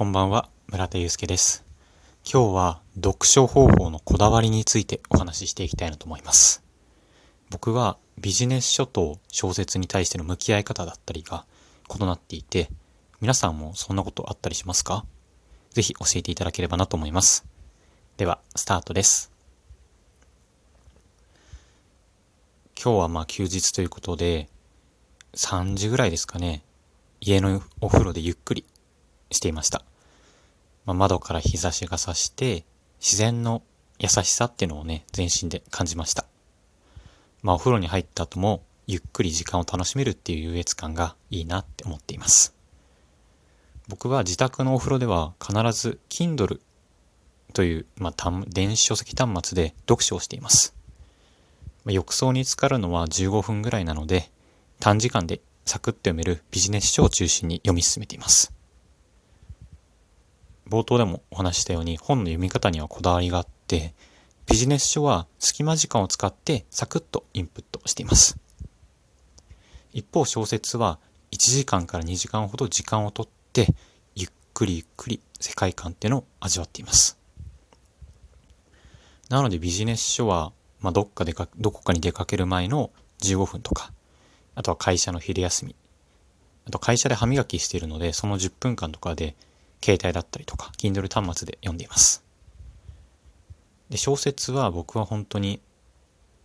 こんばんは、村田祐介です。今日は読書方法のこだわりについてお話ししていきたいなと思います。僕はビジネス書と小説に対しての向き合い方だったりが異なっていて、皆さんもそんなことあったりしますか？ぜひ教えていただければなと思います。では、スタートです。今日はまあ休日ということで、3時ぐらいですかね、家のお風呂でゆっくりしていました。まあ、窓から日差しが差して、自然の優しさっていうのをね、全身で感じました。まあ、お風呂に入った後も、ゆっくり時間を楽しめるっていう優越感がいいなって思っています。僕は自宅のお風呂では必ず Kindle という、まあ、電子書籍端末で読書をしています。まあ、浴槽に浸かるのは15分ぐらいなので、短時間でサクッと読めるビジネス書を中心に読み進めています。冒頭でもお話ししたように本の読み方にはこだわりがあって、ビジネス書は隙間時間を使ってサクッとインプットしています。一方小説は1時間から2時間ほど時間をとって、ゆっくりゆっくり世界観っていうのを味わっています。なのでビジネス書は、まあ、どっかでか、どこかに出かける前の15分とか、あとは会社の昼休み、あと会社で歯磨きしているので、その10分間とかで携帯だったりとか、Kindle 端末で読んでいます。で、小説は僕は本当に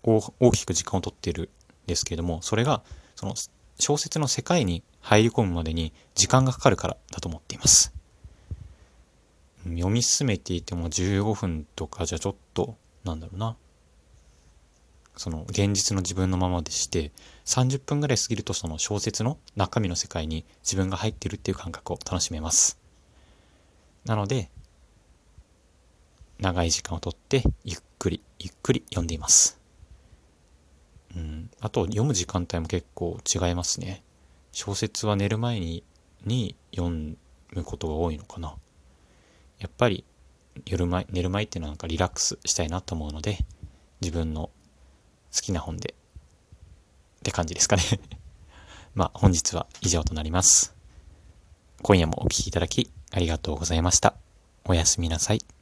大きく時間をとっているんですけれども、それが、その小説の世界に入り込むまでに時間がかかるからだと思っています。読み進めていても15分とかじゃちょっと、なんだろうな。その現実の自分のままでして、30分ぐらい過ぎるとその小説の中身の世界に自分が入ってるっていう感覚を楽しめます。なので、長い時間をとって、ゆっくり、ゆっくり読んでいます。うん。あと、読む時間帯も結構違いますね。小説は寝る前に、に読むことが多いのかな。やっぱり、夜前、寝る前っていうのはなんかリラックスしたいなと思うので、自分の好きな本で、って感じですかね。まあ、本日は以上となります。今夜もお聴きいただきありがとうございました。おやすみなさい。